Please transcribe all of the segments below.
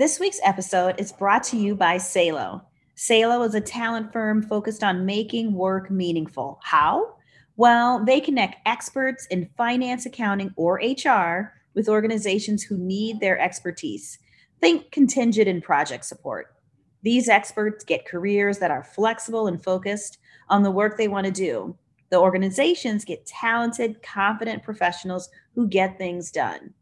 This week's episode is brought to you by Salo. Salo is a talent firm focused on making work meaningful. How? Well, they connect experts in finance, accounting, or HR with organizations who need their expertise. Think contingent and project support. These experts get careers that are flexible and focused on the work they want to do. The organizations get talented, confident professionals who get things done.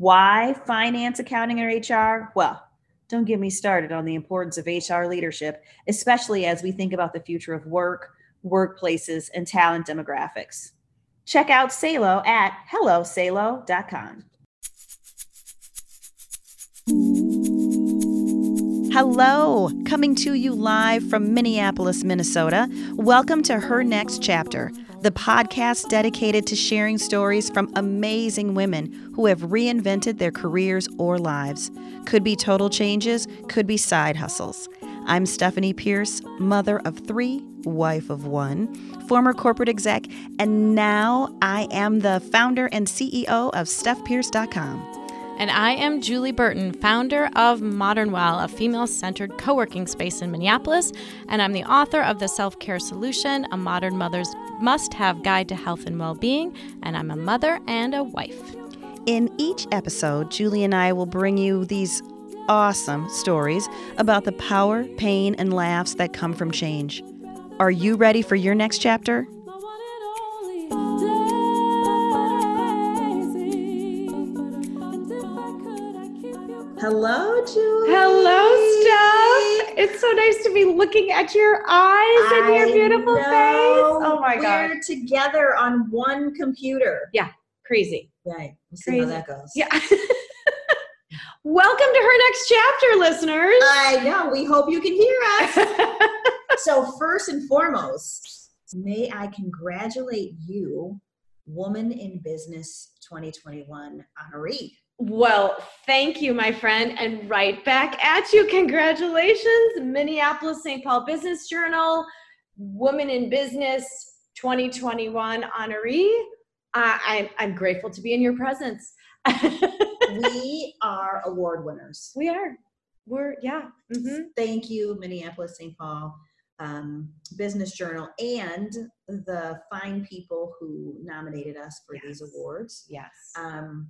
Why finance, accounting, or HR? Well, don't get me started on the importance of HR leadership, especially as we think about the future of work, workplaces, and talent demographics. Check out Salo at hellosalo.com. Hello, coming to you live from Minneapolis, Minnesota. Welcome to Her Next Chapter, the podcast dedicated to sharing stories from amazing women who have reinvented their careers or lives. Could be total changes, could be side hustles. I'm Stephanie Pierce, mother of three, wife of one, former corporate exec, and now I am the founder and CEO of StephPierce.com. And I am Julie Burton, founder of Modern Well, a female centered co working space in Minneapolis. And I'm the author of The Self Care Solution, a modern mother's must have guide to health and well being. And I'm a mother and a wife. In each episode, Julie and I will bring you these awesome stories about the power, pain, and laughs that come from change. Are you ready for your next chapter? Hello, Julie. Hello, Steph. It's so nice to be looking at your eyes and your beautiful know. face. Oh my god. We're together on one computer. Yeah, crazy. Right. We'll see Crazy. how that goes. Yeah. Welcome to her next chapter, listeners. I know. We hope you can hear us. so, first and foremost, may I congratulate you, Woman in Business 2021 honoree. Well, thank you, my friend, and right back at you. Congratulations, Minneapolis St. Paul Business Journal, Woman in Business 2021 honoree. Uh, I'm, I'm grateful to be in your presence. we are award winners. we are. We're, yeah. mhm. Thank you, Minneapolis St. Paul um, Business Journal, and the fine people who nominated us for these awards. Yes. Um,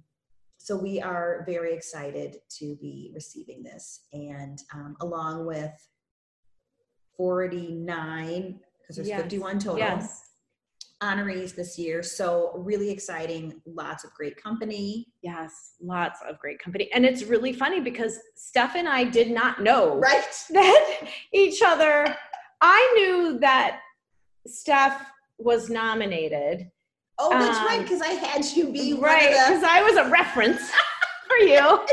so we are very excited to be receiving this, and um, along with 49, because there's Yes. 51 total yes. honorees this year. So really exciting, lots of great company. Yes. Lots of great company. And it's really funny because Steph and I did not know Right. that each other. I knew that Steph was nominated. Oh, that's Um, right, because I had you be right of the- because i was a reference for you like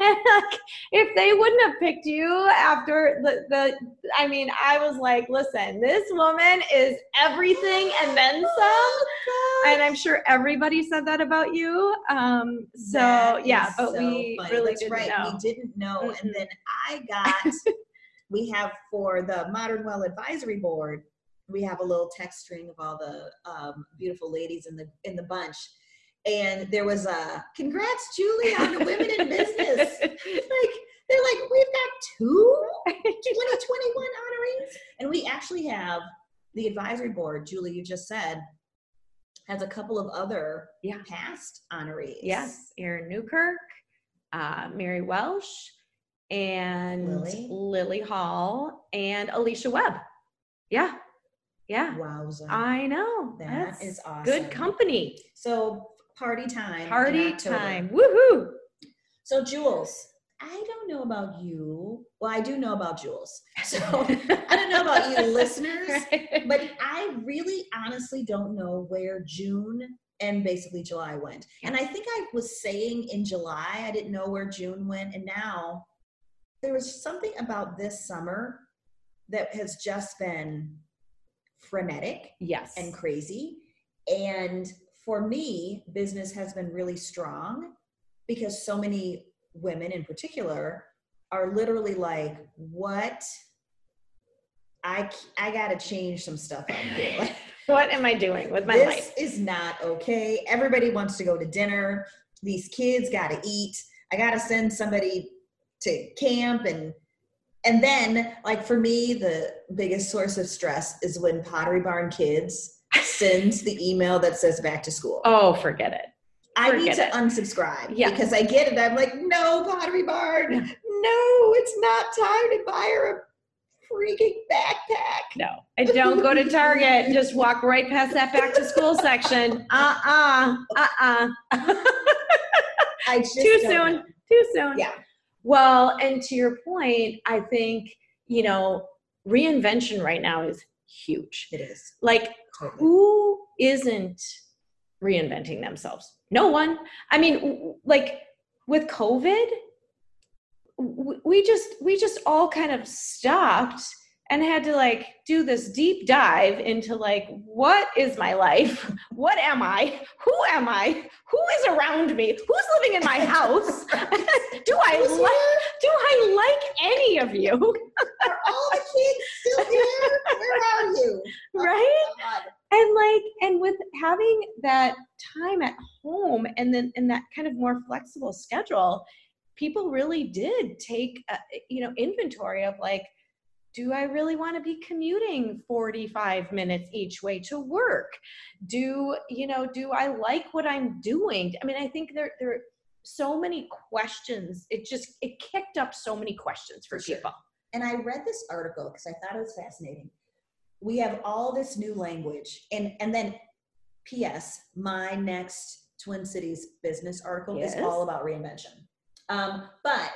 if they wouldn't have picked you after the, the i mean i was like listen this woman is everything and then some Oh, and i'm sure everybody said that about you um so That yeah but so we funny. really That's didn't right. know We didn't know, Mm-mm. and then I got. we have for the Modern Well Advisory Board. We have a little text string of all the um, beautiful ladies in the in the bunch, and there was a congrats, Julie, on the Women in Business. Like they're like, we've got two 2021 honorees, and we actually have the advisory board. Julie, you just said has a couple of other Yeah. past honorees. yes erin newkirk uh, mary welsh and Lily. lily hall and alicia webb yeah yeah Wowza. I know. That That's is awesome. Good company. So party time. Party time. Woohoo. So Jules, I don't know about you. Well, I do know about Jules. So I don't know about you listeners, but I really honestly don't know where June and basically July went. And I think I was saying in July, I didn't know where June went. And now there was something about this summer that has just been frenetic. yes. and crazy. And for me, business has been really strong because so many women in particular are literally like, what? i i got to change some stuff up here. Like, what am I doing with my this life? is not okay. Everybody wants to go to dinner. These kids got to eat. I got to send somebody to camp and and then like for me the biggest source of stress is when pottery barn kids sends the email that says back to school Oh, forget it. i need to it. unsubscribe Yeah. because i get it i'm like no pottery barn no it's not time to buy her a freaking backpack No. And don't go to Target. And just walk right past that back to school section. Uh-uh. Uh-uh. i just Too soon. Too soon. yeah Well, and to your point, I think, you know, reinvention right now is huge. it is Like, totally. who isn't reinventing themselves? No one. I mean, like with COVID, we just we just all kind of stopped and had to like do this deep dive into like what is my life? What am I? Who am I? Who is around me? Who's living in my house? do I like do I like any of you? Are all the kids still here? Where are you? Right? Oh, and like and with having that time at home and then and that kind of more flexible schedule people really did take uh, you know inventory of like do i really want to be commuting 45 minutes each way to work do you know do i like what i'm doing i mean i think there there are so many questions it just it kicked up so many questions for, sure. people And I read this article because I thought it was fascinating. We have all this new language, and and then, P.S. My next Twin Cities business article is all about reinvention. Um, but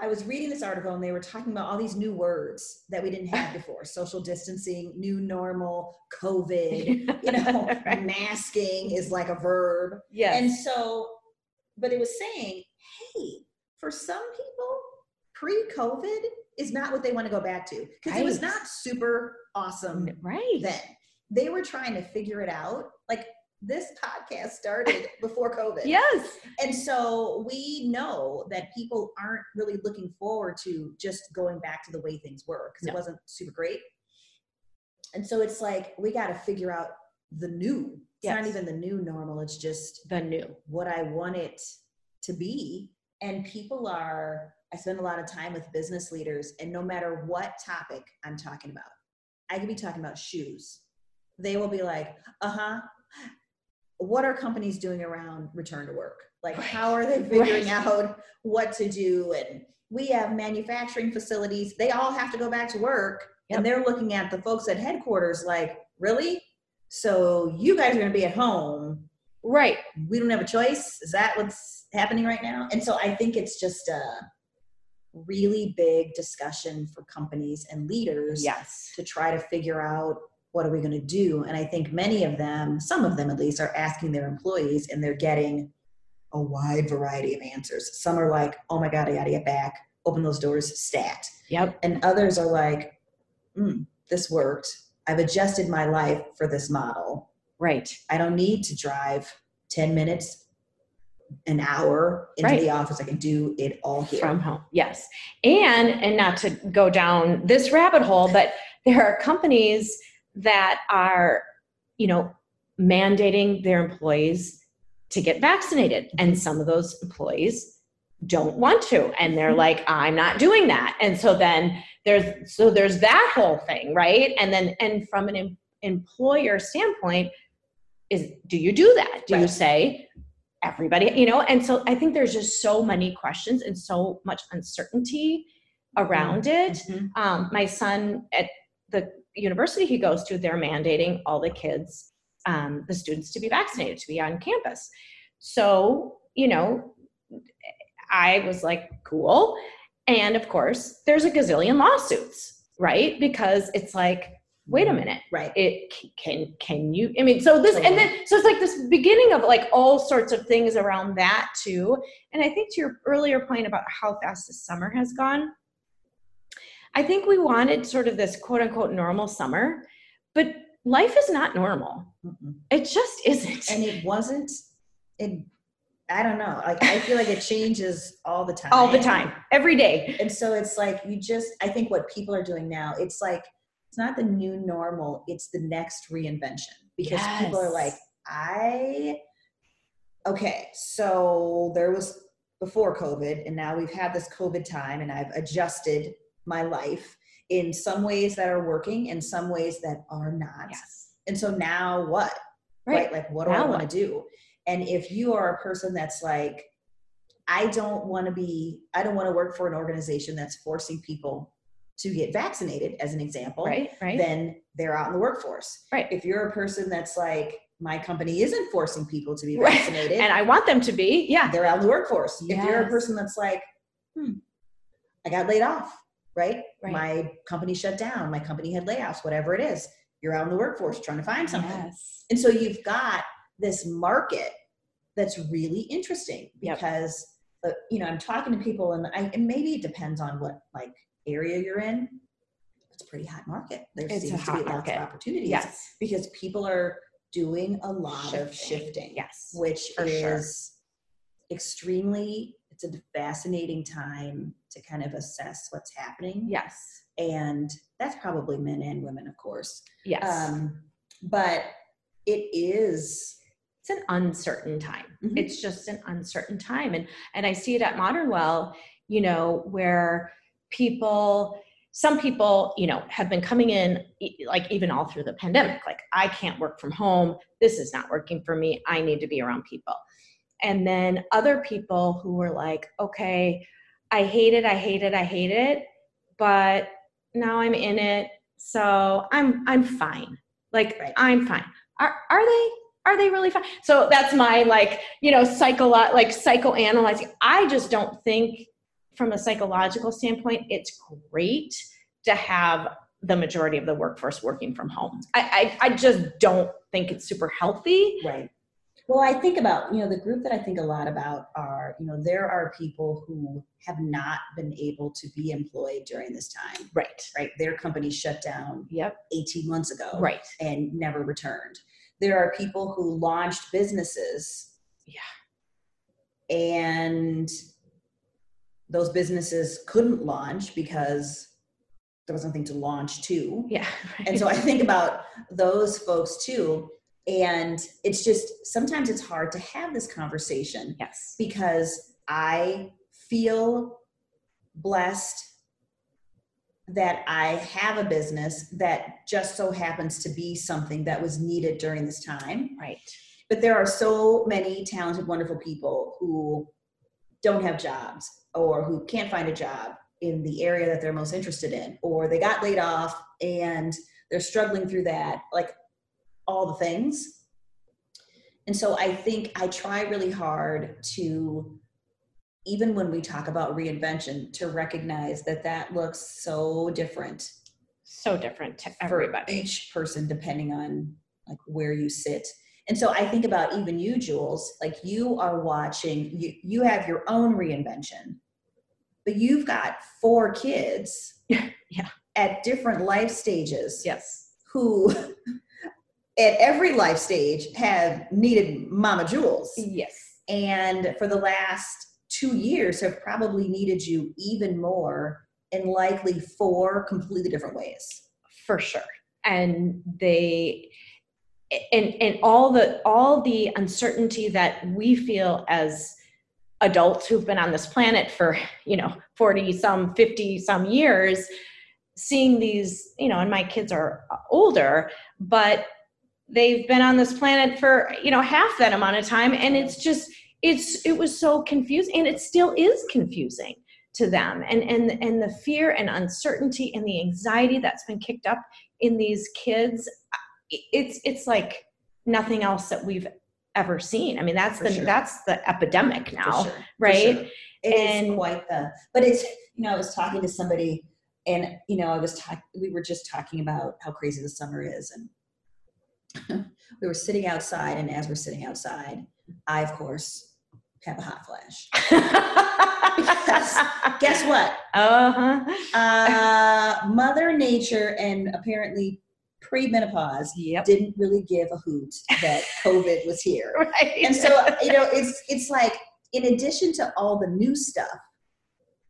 I was reading this article, and they were talking about all these new words that we didn't have before: social distancing, new normal, COVID. You know, Right. masking is like a verb. yes And so, but it was saying, hey, for some people, pre COVID is not what they want to go back to because it was not super awesome right then. They were trying to figure it out. Like this podcast started before COVID. yes And so we know that people aren't really looking forward to just going back to the way things were because No. it wasn't super great. And so it's like we got to figure out the new. It's not even the new normal. It's just the new what I want it to be. And people are, I spend a lot of time with business leaders, and no matter what topic I'm talking about, I could be talking about shoes. They will be like, uh huh. What are companies doing around return to work? Like, Right. how are they figuring Right. out what to do? And we have manufacturing facilities, they all have to go back to work. Yep. And they're looking at the folks at headquarters like, really? So you guys are going to be at home right we don't have a choice is that what's happening right now and so i think it's just a really big discussion for companies and leaders yes to try to figure out what are we going to do? And i think many of them some of them at least are asking their employees and they're getting a wide variety of answers. Some are like oh my god i gotta get back. Open those doors stat. Yep. And others are like mm, this worked. I've adjusted my life for this model. Right. I don't need to drive 10 minutes, an hour into Right. the office. I can do it all here. from home. Yes. And and not to go down this rabbit hole but there are companies that are you know mandating their employees to get vaccinated. And some of those employees don't want to. And they're like i'm not doing that. And so then there's so there's that whole thing right? And then and from an em- employer standpoint is do you do that? Do you say everybody you know? And so i think there's just so many questions and so much uncertainty around it. Mhm. um, my son at the university he goes to they're mandating all the kids um, the students to be vaccinated to be on campus. So you know i was like cool. And of course there's a gazillion lawsuits right? Because it's like wait a minute. Right. it can can you i mean so this and then so it's like this beginning of like all sorts of things around that too. And i think to your earlier point about how fast the summer has gone i think we wanted sort of this quote unquote normal summer but life is not normal Mhm. it just isn't And it wasn't, it, I don't know. Like, I feel like it changes all the time. all the time every day And so it's like, you just, I think what people are doing now, it's like, it's not the new normal, it's the next reinvention because people are like, I, okay, so there was before COVID, and now we've had this COVID time, and I've adjusted my life in some ways that are working and some ways that are not. Yes. And so now what? Right. Like, what do I want to do? And if you are a person that's like, I don't want to be, I don't want to work for an organization that's forcing people to get vaccinated, as an example, Right. Right. then they're out in the workforce. Right. If you're a person that's like, my company isn't forcing people to be Right. vaccinated, and I want them to be. Yeah. they're out in the workforce. If you're a person that's like, hmm, I got laid off, right? Right. My company shut down, my company had layoffs, whatever it is, you're out in the workforce trying to find something. Yes. And so you've got this market that's really interesting Yep. because, uh, you know, I'm talking to people and, I, and maybe it depends on what like area you're in. It's a pretty hot market. There It's a seems to be lots market. of opportunities Yes. because people are doing a lot of Shifting. shifting Yes. which for sure. is extremely it's a fascinating time to kind of assess what's happening Yes. and that's probably men and women of course Yes. um, but it is it's an uncertain time. Mhm. It's just an uncertain time. And and I see it at Modern Well, you know, where people some people, you know, have been coming in like even all through the pandemic, like I can't work from home. This is not working for me. I need to be around people. And then other people who were like, okay, I hate it, I hate it, I hate it, but now I'm in it, so I'm I'm fine. Like Right. I'm fine. Are are they are they really fine? So that's my like, you know, psycho like psychoanalyzing. I just don't think from a psychological standpoint, it's great to have the majority of the workforce working from home. I, I, I just don't think it's super healthy. right well i think about you know the group that i think a lot about are you know there are people who have not been able to be employed during this time Right. right their company shut down Yep. 18 months ago Right. and never returned. There are people who launched businesses. Yeah. And those businesses couldn't launch because there was nothing to launch to. Yeah. And so I think about those folks too. And it's just sometimes it's hard to have this conversation yes. because I feel blessed that I have a business that just so happens to be something that was needed during this time. Right. But there are so many talented, wonderful people who don't have jobs or who can't find a job in the area that they're most interested in, or they got laid off and they're struggling through that, like all the things. And so I think I try really hard to even when we talk about reinvention to recognize that that looks so different So different to everybody. each person depending on like where you sit and so i think about even you jules like you are watching you you have your own reinvention but you've got four kids Yeah. at different life stages Yes. who at every life stage have needed mama jules. Yes. and for the last two years have probably needed you even more in likely four completely different ways. For sure. And they and and all the all the uncertainty that we feel as adults who've been on this planet for you know 40 some 50 some years seeing these you know and my kids are older but they've been on this planet for you know half that amount of time and it's just it's it was so confusing and it still is confusing to them and and and the fear and uncertainty and the anxiety that's been kicked up in these kids it's it's like nothing else that we've ever seen i mean that's For the sure. that's the epidemic now sure, right? sure. It is And- quite the, but it's, you know, I was talking to somebody and, you know, I was talking, we were just talking about how crazy the summer is. And we were sitting outside and as we're sitting outside, I, of course, have a hot flash. Because guess what? uh-huh Uh, Mother Nature and apparently pre-menopause yep didn't really give a hoot that COVID was here. right and so you know it's it's like in addition to all the new stuff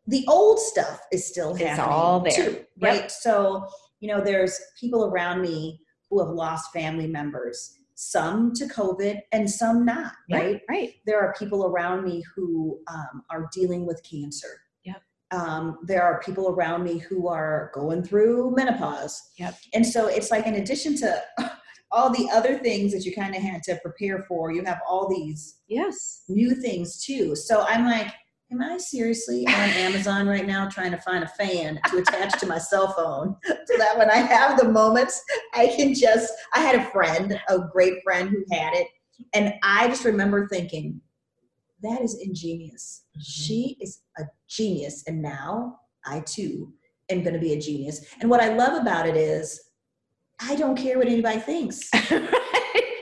the old stuff is still It's happening all there. too Yep. right so you know there's people around me who have lost family members some to COVID and some not, Yeah, right? right. There are people around me who um, are dealing with cancer. Yep. Um, there are people around me who are going through menopause. Yep. And so it's like, in addition to all the other things that you kind of had to prepare for, you have all these Yes. new things too. So I'm like, am I seriously on Amazon right now trying to find a fan to attach to my cell phone so that when I have the moments, I can just. I had a friend, a great friend who had it, and I just remember thinking, that is ingenious. Mm-hmm. She is a genius, and now I too am going to be a genius. And what I love about it is, I don't care what anybody thinks.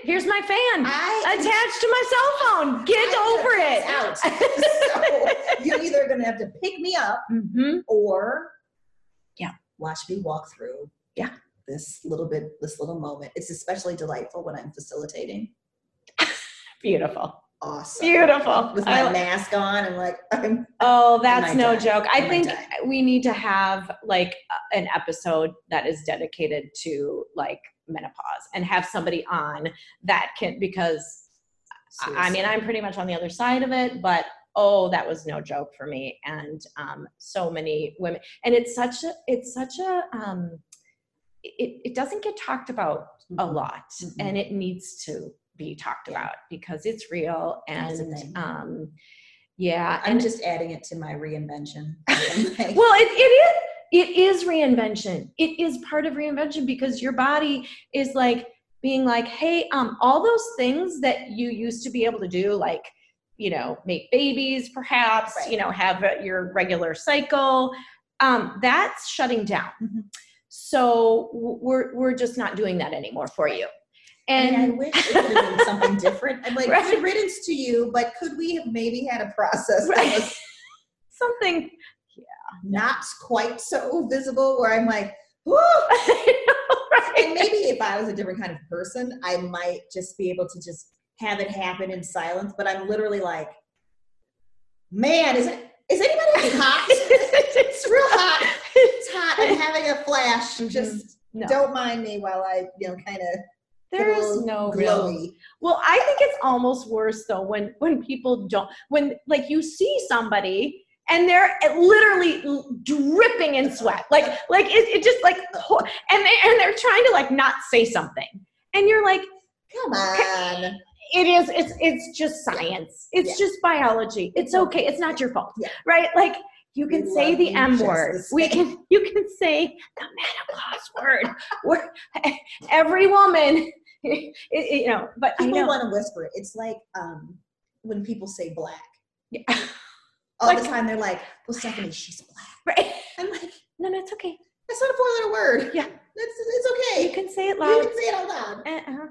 Here's my fan I attached to my cell phone. Get I over it. Out. so you're either going to have to pick me up hmm or Yeah. watch me walk through Yeah. this little bit this little moment it's especially delightful when i'm facilitating Beautiful. awesome Beautiful. with my I- mask on and like i'm Oh, that's no joke. I think we need to have like an episode that is dedicated to like menopause and have somebody on that can because I I mean I'm pretty much on the other side of it, but oh, that was no joke for me. And um, so many women and it's such a it's such a um, it, it doesn't get talked about a Mhm. lot Mhm. and it needs to be talked about because it's real and um, yeah i'm and just adding it to my reinvention. Well it, it is it is reinvention it is part of reinvention because your body is like being like hey um all those things that you used to be able to do like you know make babies perhaps Right. you know have uh, your regular cycle um that's shutting down Mhm. so we're we're just not doing that anymore for you I, and I wish it been something different i'm like Right. good riddance to you but could we have maybe had a process that Right. was something not quite so visible where i'm like Whoo! right? and maybe if I was a different kind of person, I might just be able to just have it happen in silence. But I'm literally like, man, is it is anybody hot? it's real hot. It's hot. I'm having a flash. Mhm. Just no don't mind me while I, you know, kind of there's no real glowy. Well, I think it's almost worse though when when people don't when like you see somebody and they're literally dripping in sweat, like like it, it just like and they and they're trying to like not say something, and you're like, Come on. it is it's it's just science, it's Yeah. just biology, it's okay, it's not your fault, Yeah. right? Like you We can say the M word, we can you can say the menopause word, We're, every woman. It, it- you know, but People know. want to whisper it. It's like um, when people say black. Yeah. All Like- the time they're like, well, Stephanie, she's black. Right. I'm like, No, no, it's okay. that's not a four letter word. Yeah. That's, it's okay. You can say it loud. You can say it out loud. Uh-uh.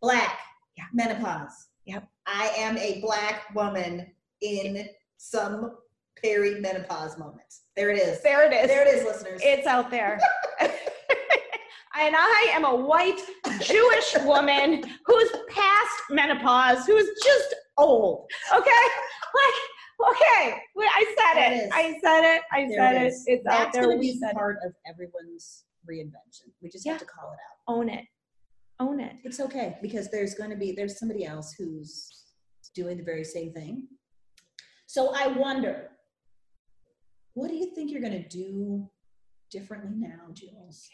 Black. Yeah. Menopause. Yep. I am a black woman in some perimenopause moment. There it is. There it is. There it is, listeners. It's out there. and I am a white Jewish woman who's past menopause, who's just old. Okay? Like, okay. Well, I said it. it is. I said it. I There said it. is. It's That's out there. gonna We be said it. part of everyone's reinvention. We just Yeah. have to call it out. Own it. Own it. It's okay because there's going to be there's somebody else who's doing the very same thing. So I wonder, what do you think you're going to do differently now, Jules?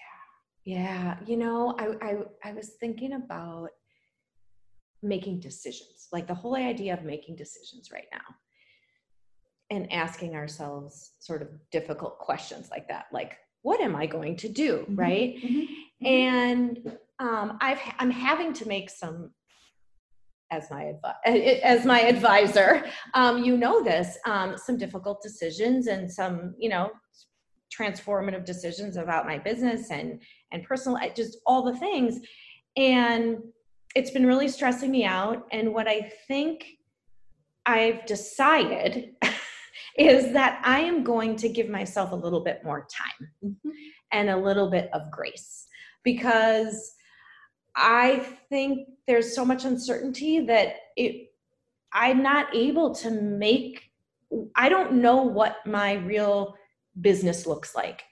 Yeah, Yeah, you know, I, I I was thinking about making decisions, like the whole idea of making decisions right now, and asking ourselves sort of difficult questions like that, like what am I going to do, Mhm, right? mhm, mhm. And um, I've, i'm having to make some. As my advi- as my advisor, um, you know this, um, some difficult decisions and some, you know, transformative decisions about my business and and personal just all the things and it's been really stressing me out and what i think i've decided is that i am going to give myself a little bit more time Mhm. and a little bit of grace because i think there's so much uncertainty that it i'm not able to make i don't know what my real business looks like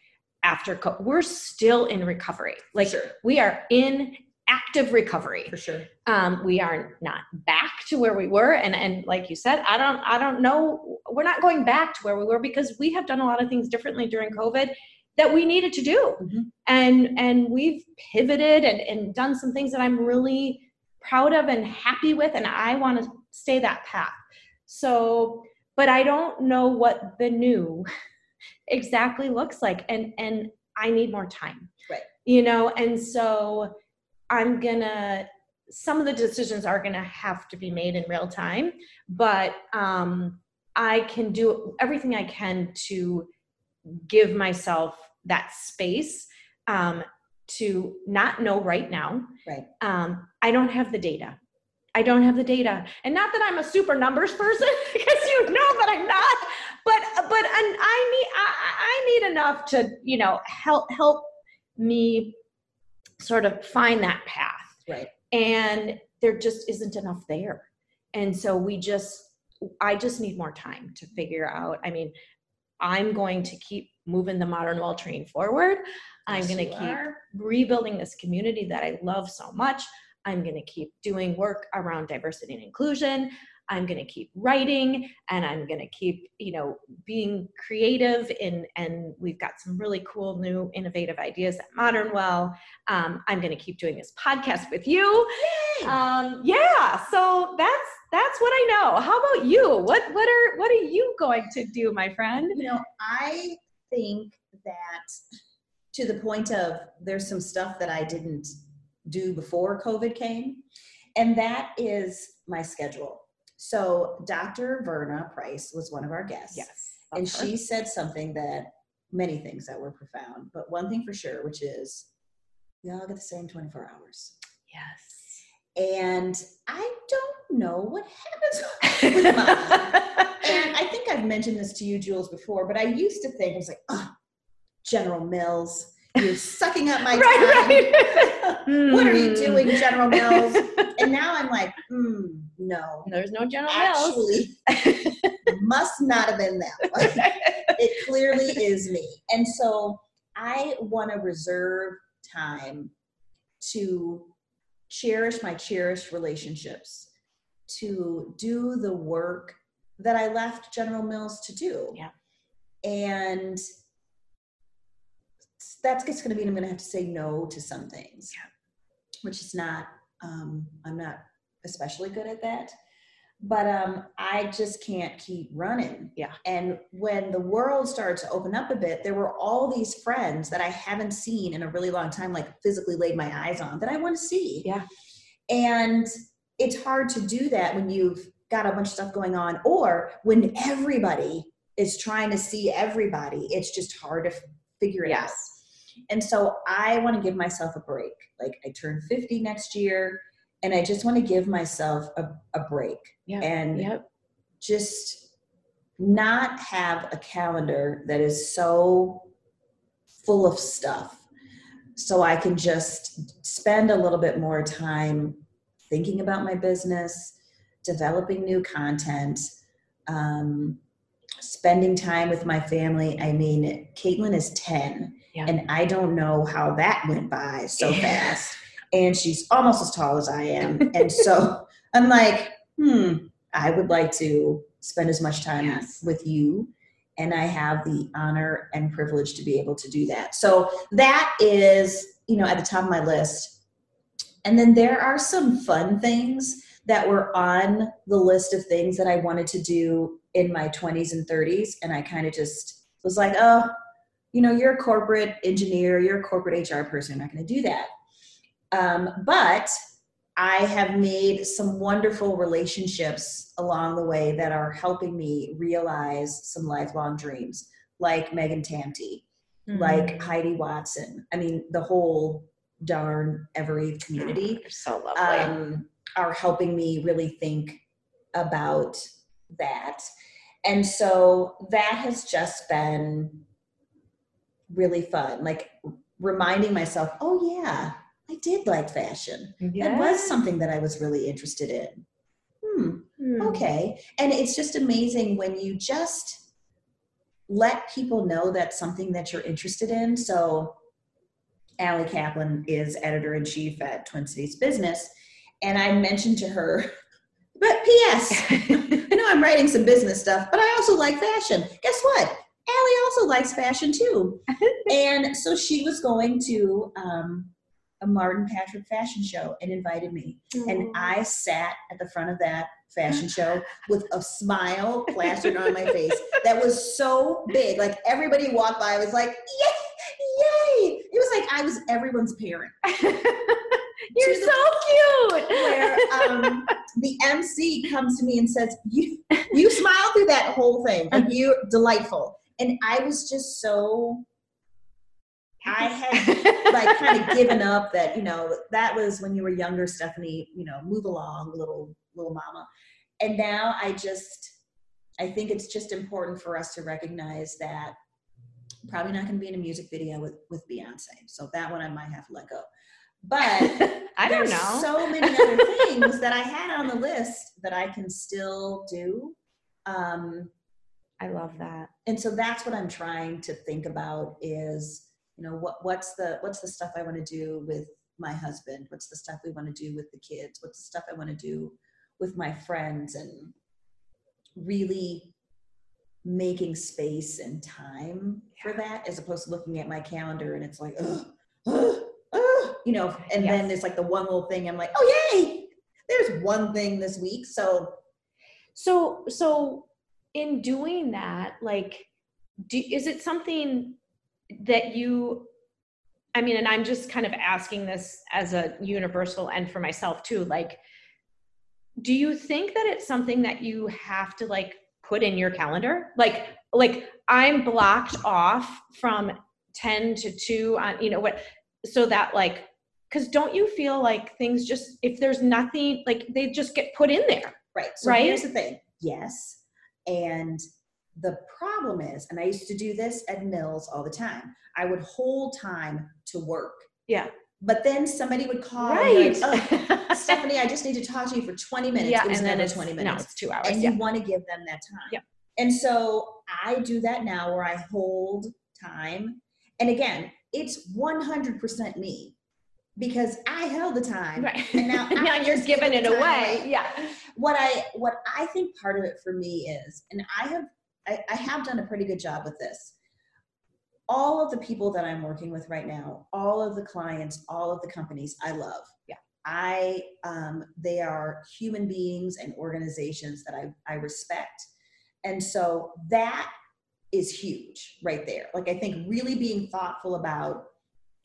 after co- we're still in recovery like Sure. we are in active recovery. For sure. Um, we are not back to where we were, and and like you said, I don't I don't know. We're not going back to where we were because we have done a lot of things differently during COVID that we needed to do, Mhm. and and we've pivoted and and done some things that I'm really proud of and happy with, and I want to stay that path. So, but I don't know what the new exactly looks like, and and I need more time. Right. You know, and so I'm gonna some of the decisions are gonna have to be made in real time, but um, I can do everything I can to give myself that space um, to not know right now. Right. Um, I don't have the data. I don't have the data, and not that I'm a super numbers person, because you know that I'm not. But but and I need I, I need enough to you know help help me sort of find that path. Right. and there just isn't enough there. And so we just i just need more time to figure out i mean i'm going to keep moving the modern well train forward. I'm Yes, going to keep are. rebuilding this community that i love so much. I'm going to keep doing work around diversity and inclusion i'm going to keep writing and i'm going to keep you know being creative in and we've got some really cool new innovative ideas at modern well. Um, i'm going to keep doing this podcast with you. Um, yeah so that's that's what i know. How about you? What what are what are you going to do my friend? You know, I think that to the point of there's some stuff that I didn't do before COVID came, and that is my schedule. So Dr. Verna Price was one of our guests. yes and course. she said something that many things that were profound, but one thing for sure, which is we all get the same 24 hours. yes And I don't know what happens with mine. And I think I've mentioned this to you, Jules, before, but I used to think, I was like, oh, General Mills, you're sucking up my time. right, right. what are you Hmm. doing, General Mills? And now I'm like, mm, no, there's no general mills actually, must not have been that one. it clearly is me. And so I want to reserve time to cherish my cherished relationships, to do the work that I left General Mills to do. Yeah. And that's just going to mean I'm going to have to say no to some things, Yeah. which is not, um, I'm not especially good at that. But um, I just can't keep running. Yeah. And when the world started to open up a bit, there were all these friends that I haven't seen in a really long time, like physically laid my eyes on, that I want to see. Yeah. And it's hard to do that when you've got a bunch of stuff going on, or when everybody is trying to see everybody. It's just hard to f- figure it out. yes And so I want to give myself a break. Like I turn 50 next year, and I just want to give myself a, a break yeah and yep just not have a calendar that is so full of stuff so I can just spend a little bit more time thinking about my business, developing new content, um, spending time with my family. I mean, Caitlin is 10, Yeah. and I don't know how that went by so fast. And she's almost as tall as I am. And so I'm like, hmm, I would like to spend as much time Yes. with you. And I have the honor and privilege to be able to do that. So that is, you know, at the top of my list. And then there are some fun things that were on the list of things that I wanted to do in my 20s and 30s. And I kind of just was like, oh, you know, you're a corporate engineer, you're a corporate HR person, you're not going to do that. Um, but I have made some wonderful relationships along the way that are helping me realize some lifelong dreams, like Megan Tamte, Mm-hmm. like Heidi Watson. I mean, the whole darn Evereve community You're so lovely um, are helping me really think about that. And so that has just been really fun. Like reminding myself, oh, yeah, I did like fashion. That was something that I was really interested in. Hmm, Hmm. okay. And it's just amazing when you just let people know that's something that you're interested in. So Allie Kaplan is editor in chief at Twin Cities Business. And I mentioned to her, but P.S., I know I'm writing some business stuff, but I also like fashion. Guess what? Allie also likes fashion too. and so she was going to um, a Martin Patrick fashion show and invited me. And I sat at the front of that fashion show with a smile plastered on my face that was so big. Like everybody walked by, I was like, yay, yay. It was like I was everyone's parent. You're so cute. Where um, the MC comes to me and says, "You, you smiled through that whole thing. Like you're delightful." And I was just so. I had like kind of given up that you know that was when you were younger, Stephanie. You know, move along, little little mama. And now I just, I think it's just important for us to recognize that probably not going to be in a music video with with Beyonce. So that one I might have to let go. But I don't know. So many other things that I had on the list that I can still do. Um, I love that. and so that's what I'm trying to think about is, you know, what what's the what's the stuff I want to do with my husband? What's the stuff we want to do with the kids? What's the stuff I want to do with my friends and really making space and time for that as opposed to looking at my calendar and it's like, ugh, ugh, ugh, you know, and then there's like the one little thing I'm like, oh yay, there's one thing this week. So So, so in doing that, like, do, is it something that you, I mean, and I'm just kind of asking this as a universal and for myself too, like, do you think that it's something that you have to like put in your calendar? Like, like I'm blocked off from 10 to 2 on, you know, what, so that like, because don't you feel like things just, if there's nothing, like they just get put in there? Right. So Right? here's the thing. Yes. And the problem is, and I used to do this at Mills all the time, I would hold time to work. Yeah. But then somebody would call and Right. like, oh, Stephanie, I just need to talk to you for 20 minutes. yeah, it was and then it's 20 No, minutes. it's two hours. and yeah. you want to give them that time. Yep. And so I do that now where I hold time. And again, it's 100% me because I held the time. Right. And now now you're giving it away. away. Yeah. what I what I think part of it for me is, and I have I, I have done a pretty good job with this. All of the people that I'm working with right now, all of the clients, all of the companies, I love. Yeah. I um, they are human beings and organizations that I, I respect. And so that is huge right there. Like I think really being thoughtful about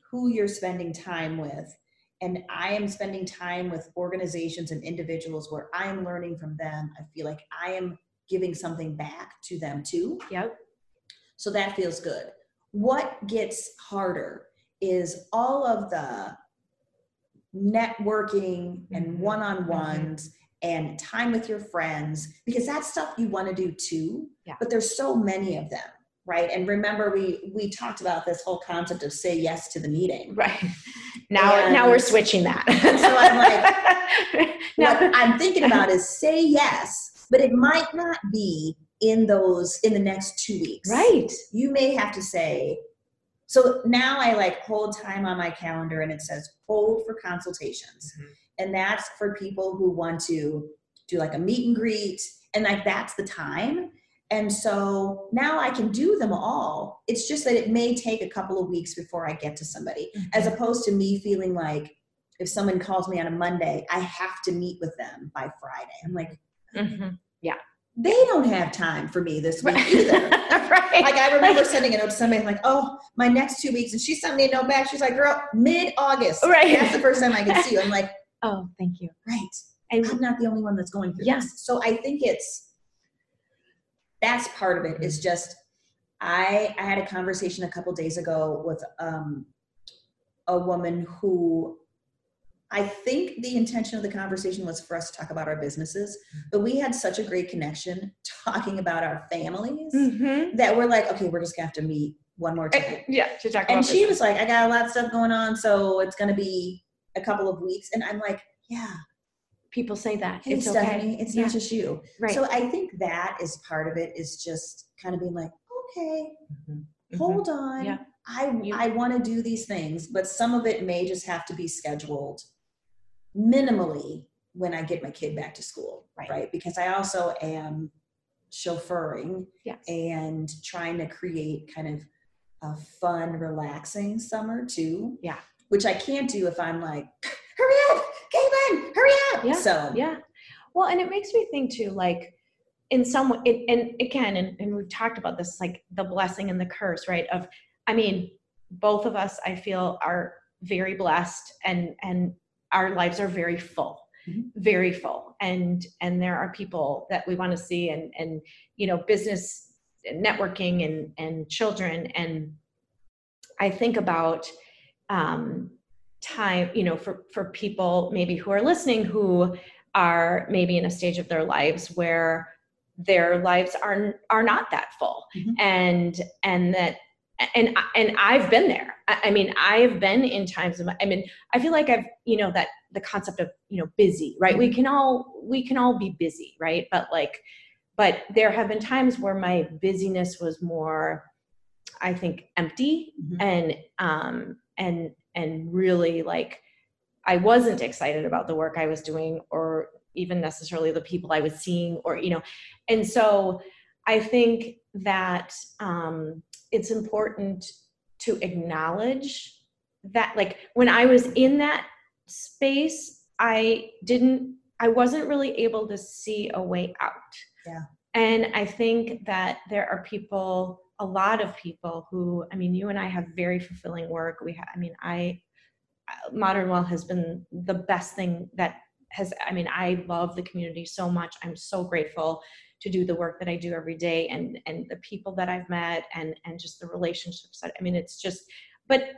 who you're spending time with and I am spending time with organizations and individuals where I am learning from them. I feel like I am giving something back to them too. Yep. So that feels good. What gets harder is all of the networking and Mhm. one on ones and time with your friends, because that's stuff you want to do too. Yeah. But there's so many of them, right? And remember, we we talked about this whole concept of say yes to the meeting. Right. Now, now we're switching that. so I'm like, now, what I'm thinking about is say yes, but it might not be in those in the next two weeks. right. You may have to say. So now I like hold time on my calendar and it says hold for consultations. Mhm. And that's for people who want to do like a meet and greet and like that's the time. And so now I can do them all. It's just that it may take a couple of weeks before I get to somebody as opposed to me feeling like if someone calls me on a Monday, I have to meet with them by Friday. I'm like, Mhm. Yeah. They don't have time for me this week either. right. Like I remember sending a note to somebody like, "Oh, my next two weeks," and she sent me a note back. She's like, "Girl, mid August, Right. That's the first time I can see you." I'm like, oh, thank you. "Right, And I'm not the only one that's going through Yeah. this." So I think it's that's part of it. Is just I I had a conversation a couple days ago with um, a woman who I think the intention of the conversation was for us to talk about our businesses, but we had such a great connection talking about our families Mhm. that we're like, okay, we're just gonna have to meet one more time. Eh, Yeah, to talk And she business. was like, I got a lot of stuff going on, so it's gonna be a couple of weeks. And I'm like, yeah, people say that. hey it's Stephanie, okay. it's yeah. not just you. right. So I think that is part of it is just kind of being like, okay, Mhm. Mhm. hold on. Yeah. I You- I want to do these things, but some of it may just have to be scheduled minimally when I get my kid back to school, Right. Because I also am chauffeuring Yes. and trying to create kind of a fun, relaxing summer too. Yeah. Which I can't do if I'm like, hurry up, Caitlin, hurry up. Yeah, So Yeah. Well, and it makes me think too, like in some way, it, and again, and, and we've talked about this, like the blessing and the curse, right? Of, I mean, both of us, I feel, are very blessed and and our lives are very full Mhm. very full and and there are people that we want to see and and you know business networking and and children and i think about um time you know for for people maybe who are listening who are maybe in a stage of their lives where their lives are are not that full Mhm. and and that and and I've been there. I mean, I've been in times of. I mean, I feel like I've you know that the concept of you know busy, right? We can all we can all be busy, right? But like, but there have been times where my busyness was more, I think, empty Mhm. and um and and really like I wasn't excited about the work I was doing or even necessarily the people I was seeing or you know and so I think that um it's important to acknowledge that like when I was in that space I didn't I wasn't really able to see a way out. Yeah. And I think that there are people a lot of people who I mean you and I have very fulfilling work. We have I mean I uh, Modern Well has been the best thing that has, I mean, I love the community so much. I'm so grateful to do the work that I do every day and, and the people that I've met and, and just the relationships that, I mean, it's just, but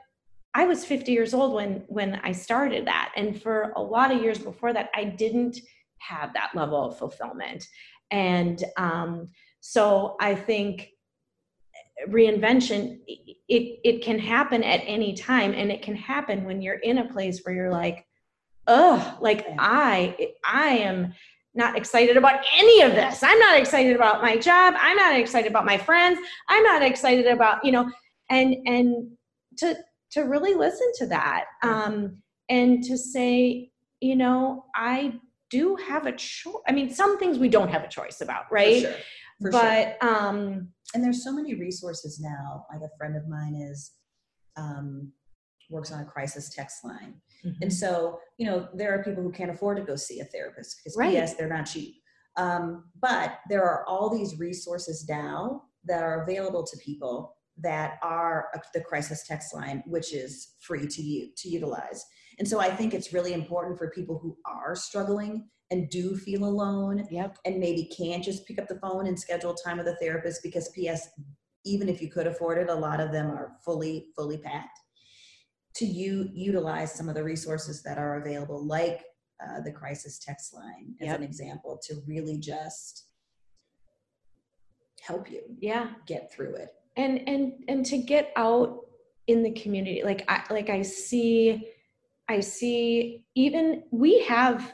I was 50 years old when, when I started that. And for a lot of years before that, I didn't have that level of fulfillment. And um, so I think reinvention it it can happen at any time and it can happen when you're in a place where you're like oh like i i am not excited about any of this. I'm not excited about my job. I'm not excited about my friends. I'm not excited about you know and and to to really listen to that um and to say you know i do have a choice i mean some things we don't have a choice about right? For sure. For sure. but um and there's so many resources now. Like a friend of mine is um, works on a crisis text line Mm-hmm. and so you know there are people who can't afford to go see a therapist because Right. yes they're not cheap um, but there are all these resources now that are available to people that are the crisis text line which is free to you to utilize and so i think it's really important for people who are struggling and do feel alone yep and maybe can't just pick up the phone and schedule time with a therapist because ps even if you could afford it a lot of them are fully fully packed to you utilize some of the resources that are available like uh, the crisis text line as Yep. an example to really just help you yeah. get through it. And and and to get out in the community like i like i see i see even we have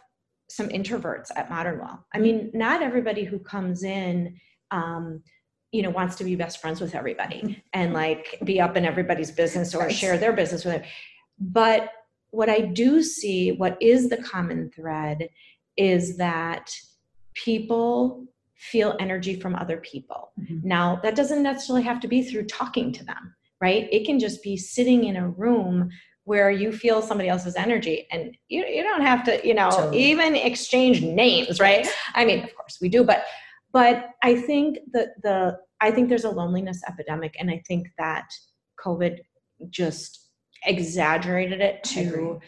some introverts at modern well i mean not everybody who comes in um you know wants to be best friends with everybody and like be up in everybody's business or share their business with it but what i do see what is the common thread is that people feel energy from other people Mhm. now, that doesn't necessarily have to be through talking to them, right? It can just be sitting in a room where you feel somebody else's energy and you, you don't have to, you know, Totally. even exchange names, right? I mean, of course we do, but but I think that the I think there's a loneliness epidemic and I think that COVID just exaggerated it to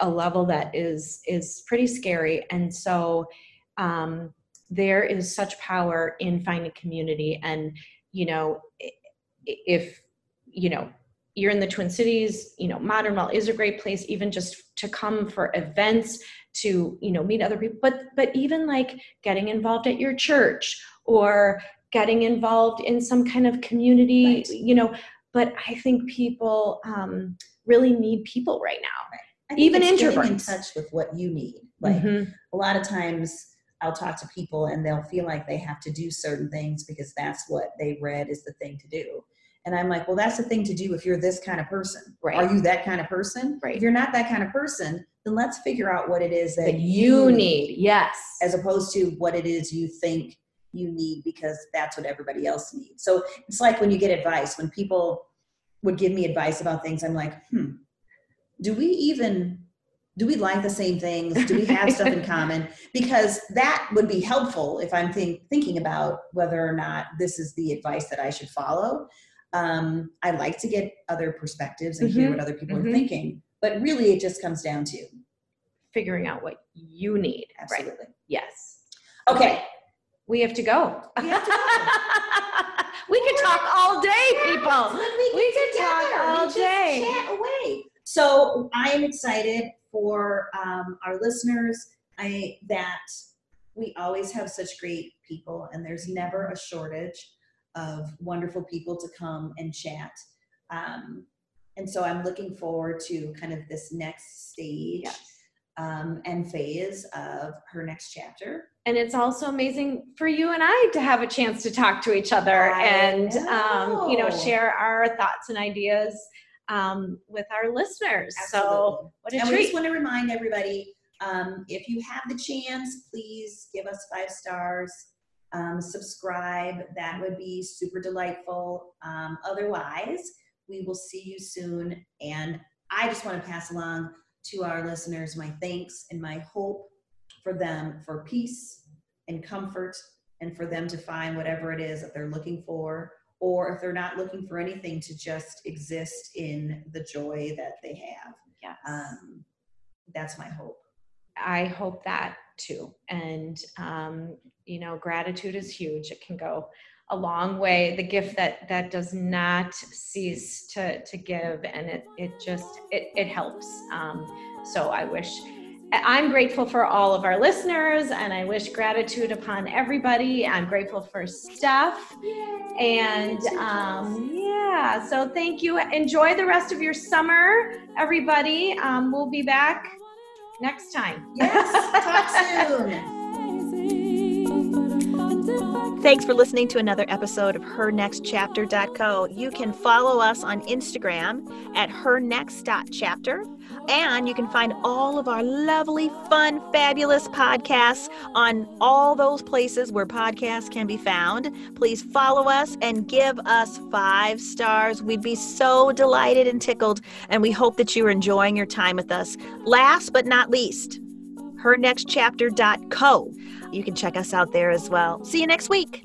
a level that is is pretty scary. And so um there is such power in finding community. And you know if you know you're in the twin cities you know modern well is a great place even just to come for events to you know meet other people but but even like getting involved at your church or getting involved in some kind of community Right. you know but i think people um really need people right now think Even getting in touch with what you need like Mhm. a lot of times I'll talk to people and they'll feel like they have to do certain things because that's what they read is the thing to do. And I'm like, well, that's the thing to do if you're this kind of person. Right. Are you that kind of person? Right. If you're not that kind of person, then let's figure out what it is that, that you need. Yes. as opposed to what it is you think you need because that's what everybody else needs. So it's like when you get advice, when people would give me advice about things, I'm like, hmm, do we even do we like the same things? Do we have stuff in common? Because that would be helpful if I'm think, thinking about whether or not this is the advice that I should follow. Um, I like to get other perspectives and hear Mhm. what other people Mhm. are thinking, but really it just comes down to Figuring out what you need. Right. absolutely. Yes. Okay, We have to go. We have to go. we could talk all day, people. We, We could talk all day. Chat away. So I am excited for um, our listeners. I that we always have such great people, and there's never a shortage of wonderful people to come and chat. Um, and so I'm looking forward to kind of this next stage Yes. um, and phase of her next chapter. And it's also amazing for you and I to have a chance to talk to each other I and, um, you know, know. share our thoughts and ideas um, with our listeners. So, Absolutely. what a and we just want to remind everybody um, if you have the chance, please give us five stars, um, subscribe. That would be super delightful. Um, otherwise, we will see you soon. And I just want to pass along to our listeners my thanks and my hope for them for peace and comfort and for them to find whatever it is that they're looking for or if they're not looking for anything to just exist in the joy that they have yes. um, that's my hope I hope that too. And, um, you know, gratitude is huge. It can go a long way. The gift that, that does not cease to, to give. And it, it just, it, it helps. Um, so I wish, I'm grateful for all of our listeners and I wish gratitude upon everybody. I'm grateful for Steph. And um, yeah, so thank you. Enjoy the rest of your summer, everybody. Um, we'll be back next time. yes talk soon Thanks for listening to another episode of HerNextChapter.co. You can follow us on Instagram at HerNext.chapter, and you can find all of our lovely, fun, fabulous podcasts on all those places where podcasts can be found. Please follow us and give us five stars. We'd be so delighted and tickled, and we hope that you are enjoying your time with us. Last but not least, HerNextChapter.co. You can check us out there as well. See you next week.